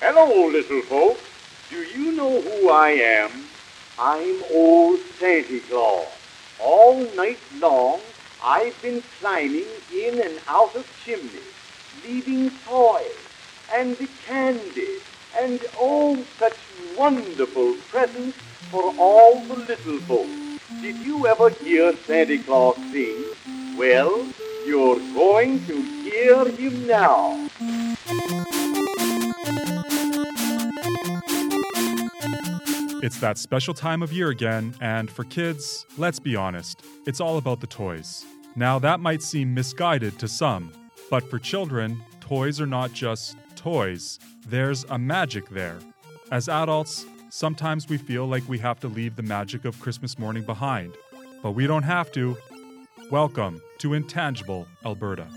Hello, little folks. Do you know who I am? I'm old Santa Claus. All night long, I've been climbing in and out of chimneys, leaving toys and the candy and oh, such wonderful presents for all the little folks. Did you ever hear Santa Claus sing? Well, you're going to hear him now. It's that special time of year again, and for kids, let's be honest, it's all about the toys. Now, that might seem misguided to some, but for children, toys are not just toys, there's a magic there. As adults, sometimes we feel like we have to leave the magic of Christmas morning behind, but we don't have to. Welcome to Intangible, Alberta.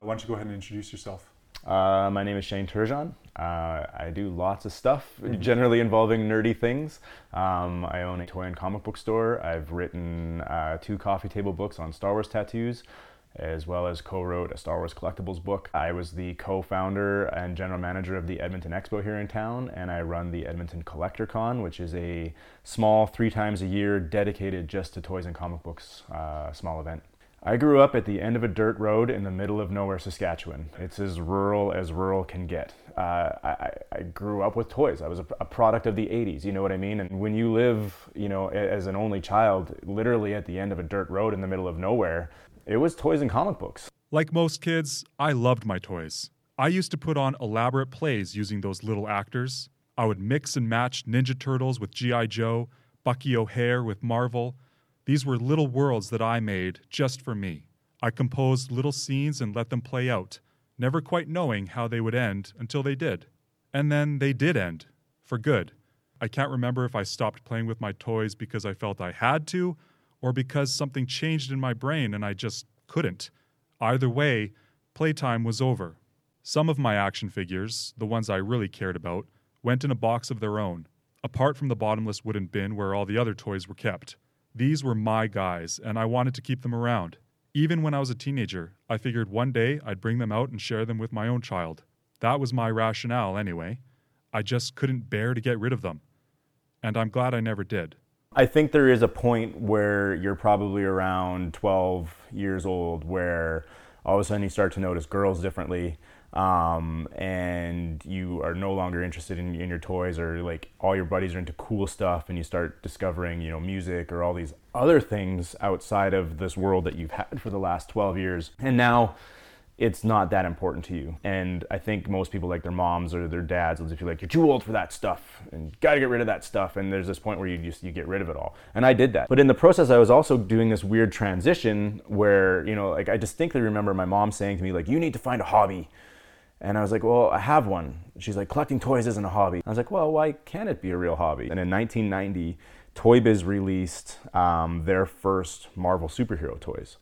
Why don't you go ahead and introduce yourself? Uh, my name is Shane Turgeon. Uh, I do lots of stuff, generally involving nerdy things. Um, I own a toy and comic book store. I've written uh, two coffee table books on Star Wars tattoos, as well as co-wrote a Star Wars collectibles book. I was the co-founder and general manager of the Edmonton Expo here in town, and I run the Edmonton Collector Con, which is a small, three times a year, dedicated just to toys and comic books, uh, small event. I grew up at the end of a dirt road in the middle of nowhere, Saskatchewan. It's as rural as rural can get. Uh, I, I, grew up with toys. I was a, a, product of the 80s, you know what I mean? And when you live, you know, as an only child, literally at the end of a dirt road in the middle of nowhere, it was toys and comic books. Like most kids, I loved my toys. I used to put on elaborate plays using those little actors. I would mix and match Ninja Turtles with G.I. Joe, Bucky O'Hare with Marvel, these were little worlds that I made just for me. I composed little scenes and let them play out, never quite knowing how they would end until they did. And then they did end, for good. I can't remember if I stopped playing with my toys because I felt I had to, or because something changed in my brain and I just couldn't. Either way, playtime was over. Some of my action figures, the ones I really cared about, went in a box of their own, apart from the bottomless wooden bin where all the other toys were kept. These were my guys, and I wanted to keep them around. Even when I was a teenager, I figured one day I'd bring them out and share them with my own child. That was my rationale, anyway. I just couldn't bear to get rid of them. And I'm glad I never did. I think there is a point where you're probably around 12 years old where all of a sudden you start to notice girls differently um, and you are no longer interested in, in your toys or like all your buddies are into cool stuff and you start discovering you know music or all these other things outside of this world that you've had for the last 12 years. And now it's not that important to you. And i think most people like their moms or their dads will just be like you're too old for that stuff and gotta get rid of that stuff. And there's this point where you just you get rid of it all. And i did that. But in the process i was also doing this weird transition where you know like i distinctly remember my mom saying to me like you need to find a hobby and I was like, well, I have one. She's like, collecting toys isn't a hobby. I was like, well, why can't it be a real hobby? And in 1990, Toy Biz released um, their first Marvel superhero toys.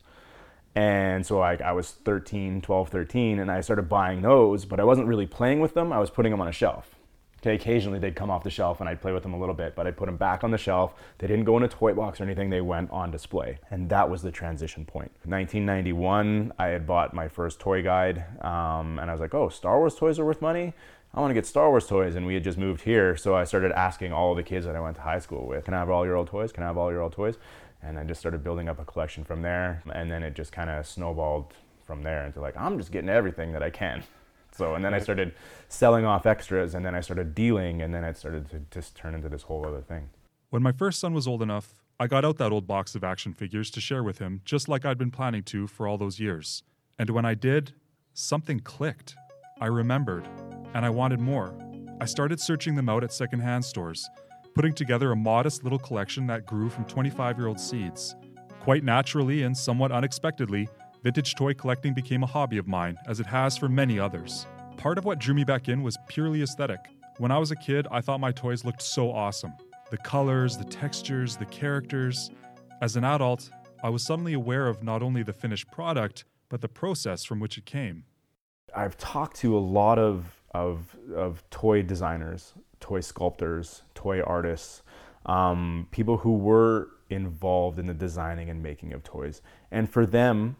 And so I, I was 13, 12, 13, and I started buying those, but I wasn't really playing with them. I was putting them on a shelf. Okay, occasionally they'd come off the shelf and I'd play with them a little bit, but I'd put them back on the shelf. They didn't go in a toy box or anything, they went on display. And that was the transition point. 1991, I had bought my first toy guide, um, and I was like, oh, Star Wars toys are worth money? I want to get Star Wars toys, and we had just moved here, so I started asking all the kids that I went to high school with, can I have all your old toys? Can I have all your old toys? And I just started building up a collection from there, and then it just kind of snowballed from there into like, I'm just getting everything that I can. So, and then I started selling off extras, and then I started dealing, and then it started to just turn into this whole other thing. When my first son was old enough, I got out that old box of action figures to share with him, just like I'd been planning to for all those years. And when I did, something clicked. I remembered, and I wanted more. I started searching them out at secondhand stores, putting together a modest little collection that grew from 25 year old seeds. Quite naturally and somewhat unexpectedly, Vintage toy collecting became a hobby of mine, as it has for many others. Part of what drew me back in was purely aesthetic. When I was a kid, I thought my toys looked so awesome the colors, the textures, the characters. As an adult, I was suddenly aware of not only the finished product, but the process from which it came. I've talked to a lot of, of, of toy designers, toy sculptors, toy artists, um, people who were involved in the designing and making of toys. And for them,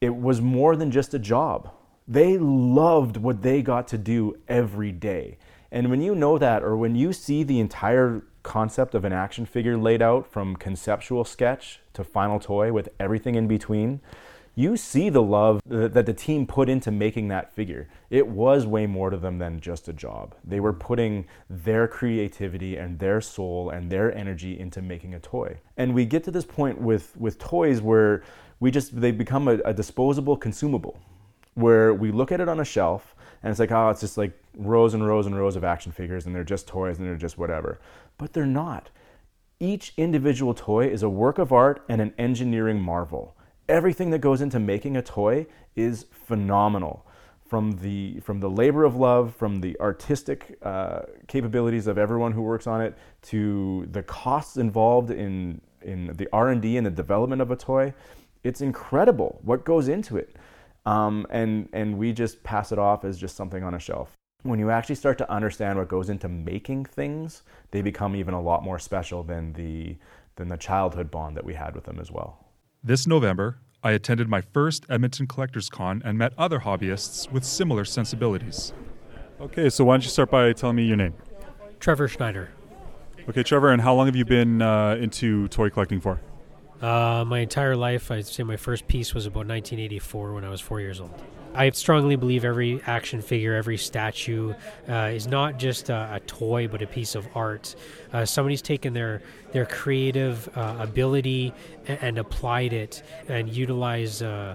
it was more than just a job. They loved what they got to do every day. And when you know that, or when you see the entire concept of an action figure laid out from conceptual sketch to final toy with everything in between, you see the love that the team put into making that figure. It was way more to them than just a job. They were putting their creativity and their soul and their energy into making a toy. And we get to this point with, with toys where we just they become a, a disposable consumable where we look at it on a shelf and it's like oh it's just like rows and rows and rows of action figures and they're just toys and they're just whatever. But they're not. Each individual toy is a work of art and an engineering marvel. Everything that goes into making a toy is phenomenal. From the from the labor of love from the artistic uh, capabilities of everyone who works on it to the costs involved in in the r&d and the development of a toy it's incredible what goes into it um, and and we just pass it off as just something on a shelf when you actually start to understand what goes into making things they become even a lot more special than the than the childhood bond that we had with them as well this November, I attended my first Edmonton Collectors Con and met other hobbyists with similar sensibilities. Okay, so why don't you start by telling me your name? Trevor Schneider. Okay, Trevor, and how long have you been uh, into toy collecting for? Uh, my entire life, I'd say my first piece was about 1984 when I was four years old. I strongly believe every action figure, every statue uh, is not just a, a, toy, but a piece of art. Uh, somebody's taken their their creative uh, ability and, and, applied it and utilized. Uh,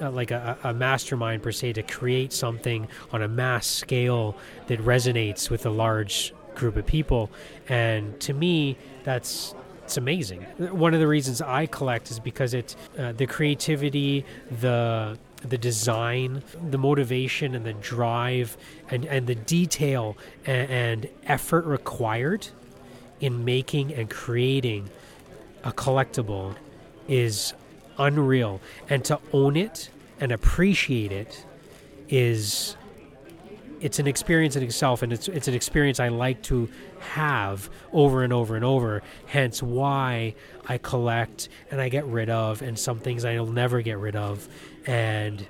uh, like a, a, mastermind per se to create something on a mass scale that resonates with a large group of people and to me that's it's amazing one of the reasons i collect is because it's uh, the creativity the the design, the motivation, and the drive, and, and the detail and, and effort required in making and creating a collectible is unreal. And to own it and appreciate it is it's an experience in itself and it's it's an experience I like to have over and over and over hence why I collect and I get rid of and some things I'll never get rid of and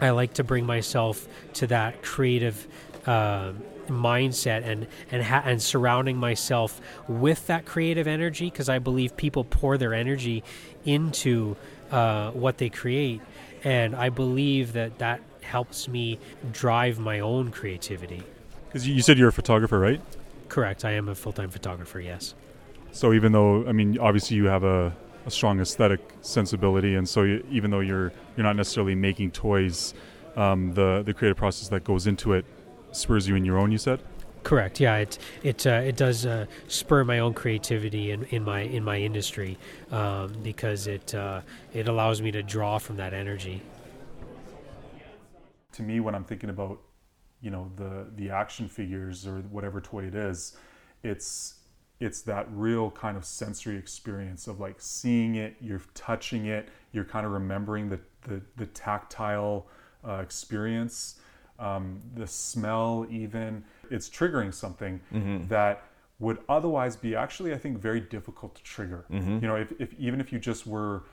I like to bring myself to that creative uh, mindset and and ha- and surrounding myself with that creative energy because I believe people pour their energy into uh, what they create, and I believe that that helps me drive my own creativity. Because you said you're a photographer, right? Correct. I am a full time photographer. Yes. So even though I mean, obviously you have a a strong aesthetic sensibility, and so you, even though you're you're not necessarily making toys, um, the the creative process that goes into it spurs you in your own. You said. Correct. Yeah, it it uh, it does uh, spur my own creativity in, in my in my industry um, because it uh, it allows me to draw from that energy. To me, when I'm thinking about you know the the action figures or whatever toy it is, it's it's that real kind of sensory experience of like seeing it, you're touching it, you're kind of remembering the, the, the tactile uh, experience, um, the smell, even. It's triggering something mm-hmm. that would otherwise be actually, I think, very difficult to trigger. Mm-hmm. You know, if, if even if you just were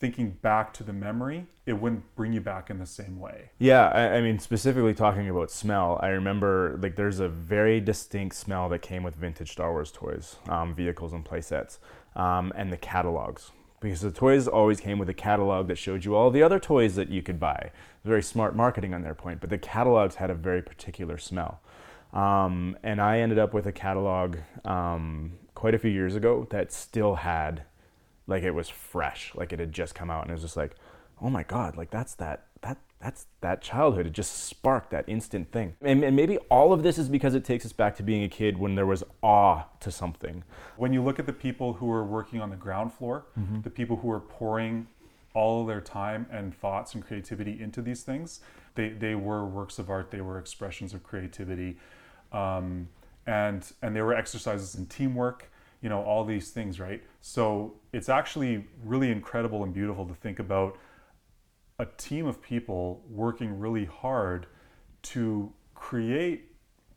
thinking back to the memory, it wouldn't bring you back in the same way. Yeah, I, I, mean, specifically talking about smell, I remember like there's a very distinct smell that came with vintage Star Wars toys, um, vehicles, and playsets, um, and the catalogs. Because the toys always came with a catalog that showed you all the other toys that you could buy. Very smart marketing on their point, but the catalogs had a very particular smell. Um, and I ended up with a catalog um, quite a few years ago that still had like it was fresh, like it had just come out, and it was just like, oh my god, like that's that that that's that childhood. It just sparked that instant thing. And, and, maybe all of this is because it takes us back to being a kid when there was awe to something. When you look at the people who are working on the ground floor, mm-hmm. the people who are pouring all their time and thoughts and creativity into these things, they, they were works of art, they were expressions of creativity. Um, and, and they were exercises in teamwork you know all these things right so it's actually really incredible and beautiful to think about a team of people working really hard to create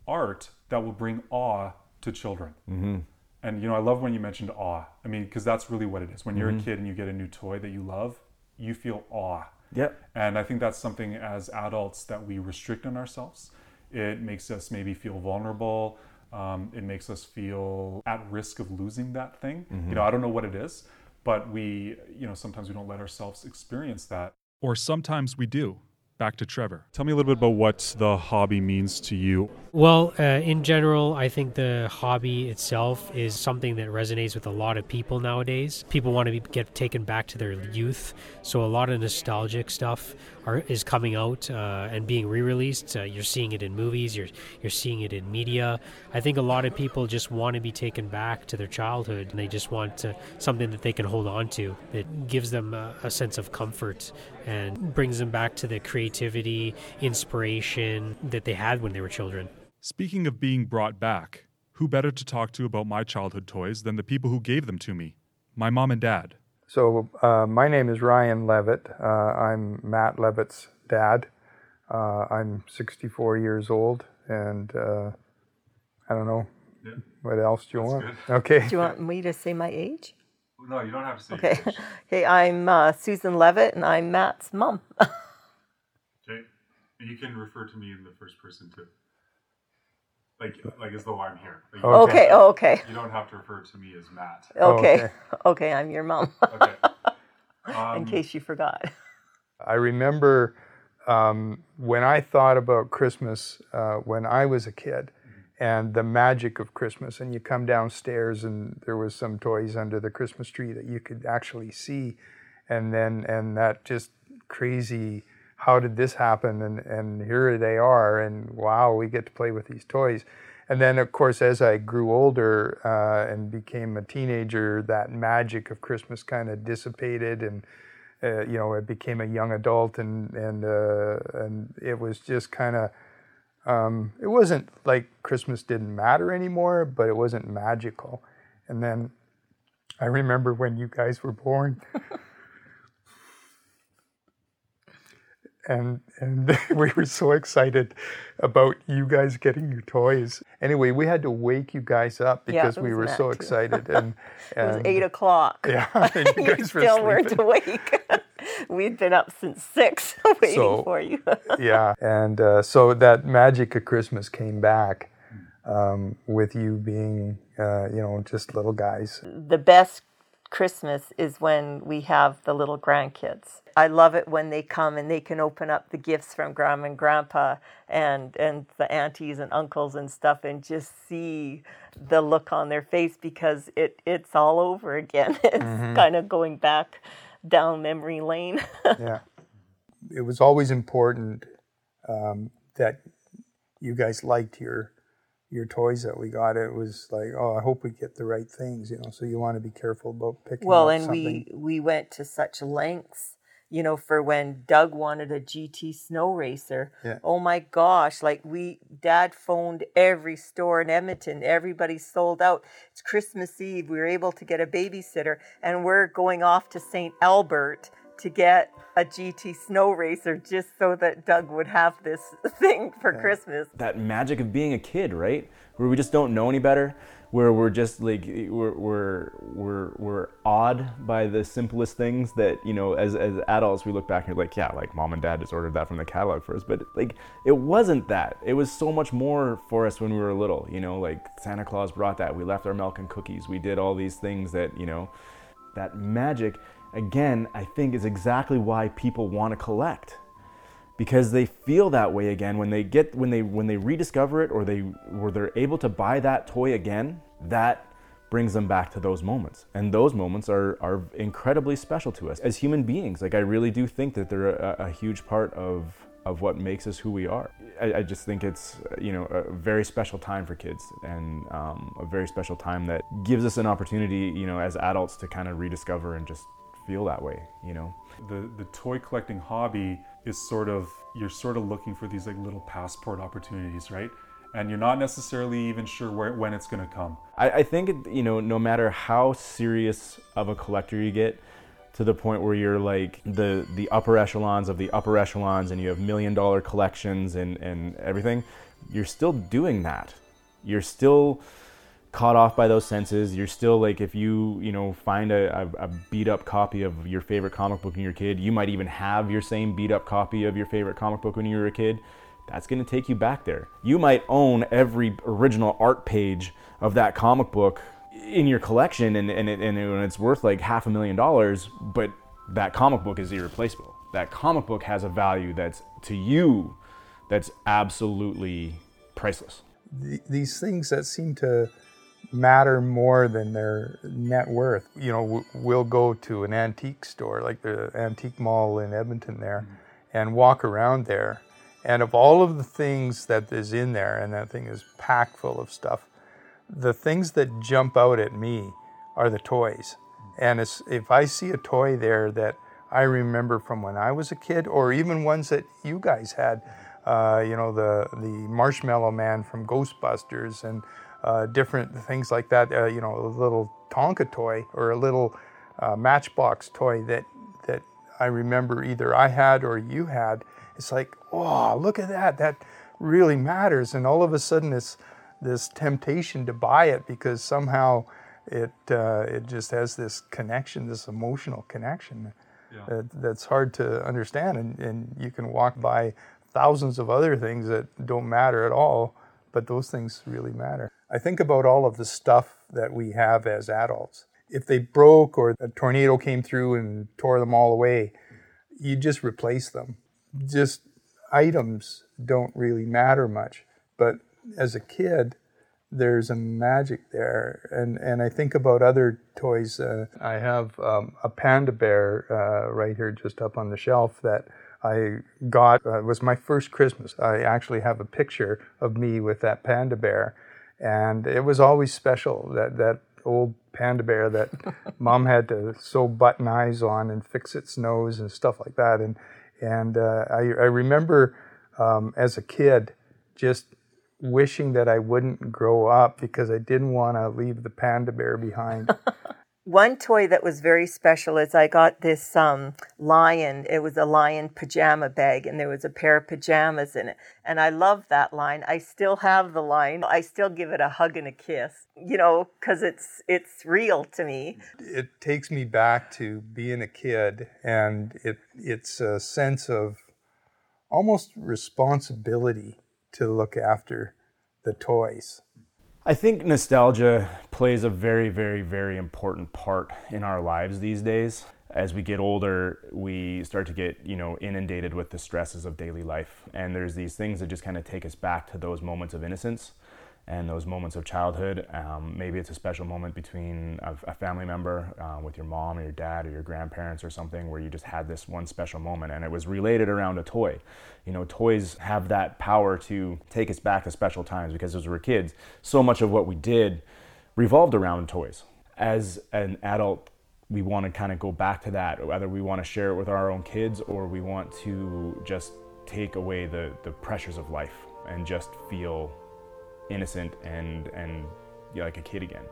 art that will bring awe to children mm-hmm. and you know i love when you mentioned awe i mean because that's really what it is when you're mm-hmm. a kid and you get a new toy that you love you feel awe. Yep. And I think that's something as adults that we restrict on ourselves. It makes us maybe feel vulnerable. Um, it makes us feel at risk of losing that thing. You know, I don't know what it is, but we, you know, sometimes we don't let ourselves experience that. Or sometimes we do. Back to Trevor. Tell me a little bit about what the hobby means to you. Well, uh, in general, I think the hobby itself is something that resonates with a lot of people nowadays. People want to be, get taken back to their youth, so a lot of nostalgic stuff are, is coming out uh, and being re-released. Uh, you're seeing it in movies. You're you're seeing it in media. I think a lot of people just want to be taken back to their childhood, and they just want to, something that they can hold on to that gives them a, a sense of comfort and brings them back to the creativity, inspiration that they had when they were children. Speaking of being brought back, who better to talk to about my childhood toys than the people who gave them to me? My mom and dad. So uh, my name is Ryan Levitt. Uh, I'm Matt Levitt's dad. Uh, I'm 64 years old, and uh, I don't know what else do you want. Okay. Do you want me to say my age? No, you don't have to say Okay. Hey, I'm uh, Susan Levitt, and I'm Matt's mom. Okay. You can refer to me in the first person too. Like, like as though I'm here. Like, Okay. okay. Oh, okay. You don't have to refer to me as Matt. Okay. okay. Okay. I'm your mom. Okay. In Um, case you forgot. I remember um, when I thought about Christmas uh, when I was a kid and the magic of Christmas, and you come downstairs and there was some toys under the Christmas tree that you could actually see, and then and that just crazy. How did this happen? And and here they are, and wow, we get to play with these toys. And then, of course, as I grew older uh, and became a teenager, that magic of Christmas kind of dissipated, and uh, you know, I became a young adult, and and uh, and it was just kind of. Um, it wasn't like Christmas didn't matter anymore, but it wasn't magical. And then I remember when you guys were born. and and we were so excited about you guys getting your toys. Anyway, we had to wake you guys up because it we were so too. excited. And, It was eight o'clock. Yeah, and you you guys were still weren't awake. We'd been up since six waiting So- for you. yeah, and uh, so that magic of Christmas came back um, with you being, uh, you know, just little guys. the best Christmas is when we have the little grandkids. I love it when they come and they can open up the gifts from grandma and grandpa and and the aunties and uncles and stuff and just see the look on their face because it it's all over again. It's kind of going back down memory lane. Yeah, it was always important um, that you guys liked your your toys that we got. It was like, oh, I hope we get the right things, you know. So you want to be careful about picking. Well, and something. we we went to such lengths, you know, for when Doug wanted a GT snow racer. Yeah. Oh my gosh! Like we, Dad phoned every store in Edmonton. Everybody sold out. It's Christmas Eve. We were able to get a babysitter, and we're going off to St. Albert to get a GT snow racer just so that Doug would have this thing for Christmas. that magic of being a kid, right? Where we just don't know any better, where we're just like eh, we're we're we're, we're awed by the simplest things that you know. As as adults, we look back and you're like, yeah, like mom and dad just ordered that from the catalog for us, but like it wasn't that. It was so much more for us when we were little. You know, like Santa Claus brought that. We left our milk and cookies. We did all these things that you know, that magic. Again, I think is exactly why people want to collect because they feel that way again when they get when they when they rediscover it or they or they're able to buy that toy again that brings them back to those moments. And those moments are are incredibly special to us as human beings. Like i really do think that they're a, a huge part of of what makes us who we are. I, I just think it's you know a very special time for kids and um, a very special time that gives us an opportunity you know as adults to kind of rediscover and just feel that way you know the the toy collecting hobby is sort of you're sort of looking for these like little passport opportunities, right? And you're not necessarily even sure where when it's going to come. I, I think you know no matter how serious of a collector you get to the point where you're like the the upper echelons of the upper echelons and you have million dollar collections and and everything you're still doing that you're still caught off by those senses. You're still like, if you, you know, find a, a, beat up copy of your favorite comic book when you're a kid, you might even have your same beat up copy of your favorite comic book when you were a kid. That's going to take you back there. You might own every original art page of that comic book in your collection and, and, it, and it's worth like half a million dollars, but that comic book is irreplaceable. That comic book has a value that's to you that's absolutely priceless. These things that seem to matter more than their net worth. You know, we'll go to an antique store like the antique mall in Edmonton there mm-hmm. and walk around there. And of all of the things that is in there, and that thing is packed full of stuff, the things that jump out at me are the toys. And if I see a toy there that I remember from when I was a kid, or even ones that you guys had, uh, you know, the the Marshmallow Man from Ghostbusters and uh, different things like that. Uh, you know, a little Tonka toy or a little uh, Matchbox toy that that I remember either I had or you had. It's like, oh, look at that! That really matters. And all of a sudden, it's this temptation to buy it because somehow it uh, it just has this connection, this emotional connection yeah. that, that's hard to understand. And, and you can walk by thousands of other things that don't matter at all, but those things really matter. I think about all of the stuff that we have as adults. If they broke or a tornado came through and tore them all away, you just replace them. Just items don't really matter much. But as a kid, there's a magic there. And, and I think about other toys. Uh, I have um, a panda bear uh, right here just up on the shelf that I got. Uh, it was my first Christmas. I actually have a picture of me with that panda bear. And it was always special, that, that old panda bear that mom had to sew button eyes on and fix its nose and stuff like that. And, and uh, I, I remember um, as a kid just wishing that I wouldn't grow up because I didn't want to leave the panda bear behind. One toy that was very special is I got this um, lion. It was a lion pajama bag, and there was a pair of pajamas in it. And I love that line. I still have the line. I still give it a hug and a kiss, you know, because it's it's real to me. It takes me back to being a kid, and it it's a sense of almost responsibility to look after the toys. I think nostalgia plays a very, very, very important part in our lives these days. As we get older, we start to get, you know, inundated with the stresses of daily life. And there's these things that just kind of take us back to those moments of innocence and those moments of childhood. Um, maybe it's a special moment between a, a family member uh, with your mom or your dad or your grandparents or something where you just had this one special moment and it was related around a toy. You know, toys have that power to take us back to special times because as we were kids, so much of what we did revolved around toys. As an adult, we want to kind of go back to that, whether we want to share it with our own kids or we want to just take away the, the pressures of life and just feel innocent and and like a kid again.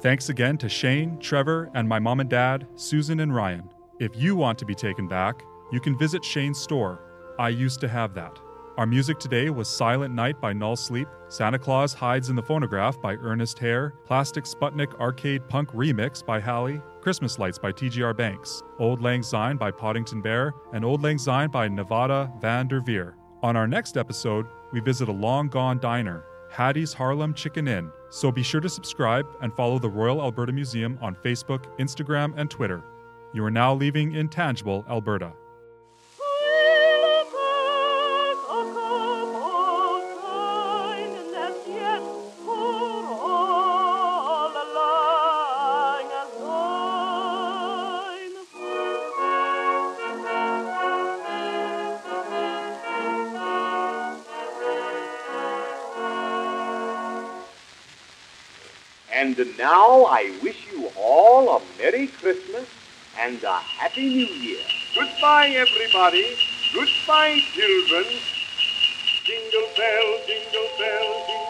Thanks again to Shane, Trevor, and my mom and dad, Susan and Ryan. If you want to be taken back, you can visit Shane's store. I used to have that. Our music today was Silent Night by Nullsleep, Santa Claus Hides in the Phonograph by Ernest Hare, Plastic Sputnik Arcade Punk Remix by Hallie, Christmas Lights by TGR Banks, Auld Lang Syne by Podington Bear, and Auld Lang Syne by Nevada Van der Veer. On our next episode, we visit a long gone diner, Hattie's Harlem Chicken Inn. So be sure to subscribe and follow the Royal Alberta Museum on Facebook, Instagram, and Twitter. You are now leaving intangible Alberta. And now I wish you all a Merry Christmas and a Happy New Year. Goodbye, everybody. Goodbye, children. Jingle bell, jingle bell, jingle